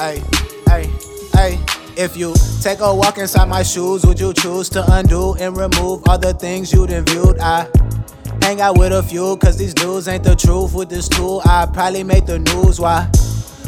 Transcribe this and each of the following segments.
ay, ay, ay. If you take a walk inside my shoes, would you choose to undo and remove all the things you done viewed? I hang out with a few, cause these dudes ain't the truth. With this tool, I probably make the news. Why?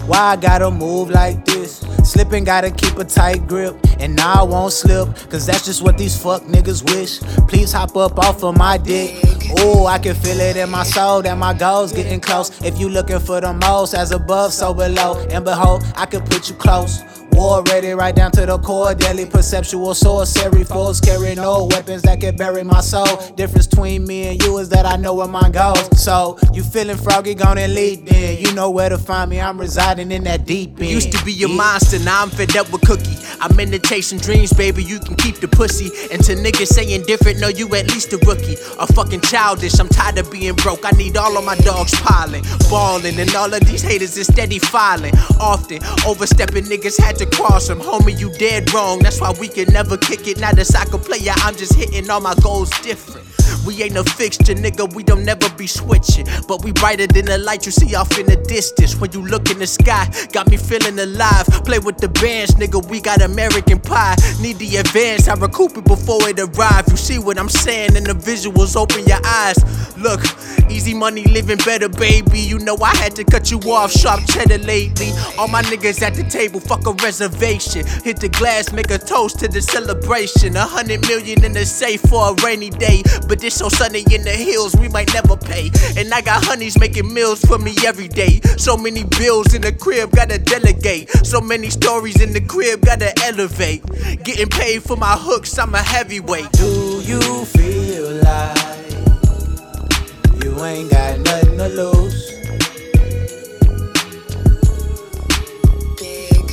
Why I gotta move like this? Slipping, gotta keep a tight grip. And now I won't slip, cause that's just what these fuck niggas wish. Please hop up off of my dick. Ooh, I can feel it in my soul that my goals getting close. If you looking for the most, as above, so below. And behold, I can put you close. War ready right down to the core. Deadly perceptual sorcery foes carry no weapons that can bury my soul. Difference between me and you is that I know where mine goes. So you feeling froggy, gonna lead then. You know where to find me. I'm residing in that deep end. Used to be a monster, now I'm fed up with cookie. I'm into chasing dreams, baby. You can keep the pussy. And to niggas saying different, no, you at least a rookie. A fucking childish. I'm tired of being broke. I need all of my dogs piling, balling, and all of these haters is steady filing. Often overstepping niggas had to cross them. Homie, you dead wrong. That's why we can never kick it. Not a soccer player, I'm just hitting all my goals different. We ain't a fixture, nigga, we don't never be switching. But we brighter than the light you see off in the distance. When you look in the sky, got me feeling alive. Play with the bands, nigga, we got American pie. Need the advance, I recoup it before it arrive. You see what I'm saying, and the visuals open your eyes. Look, easy money living better, baby. You know I had to cut you off, sharp cheddar lately. All my niggas at the table, fuck a reservation. Hit the glass, make a toast to the celebration. A hundred million in the safe for a rainy day. But it's so sunny in the hills, we might never pay. And I got honeys making meals for me every day. So many bills in the crib, gotta delegate. So many stories in the crib, gotta elevate. Getting paid for my hooks, I'm a heavyweight. Do you feel like you ain't got nothing to lose? Big.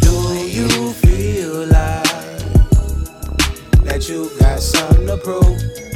Do you feel like that you got something bulletproof.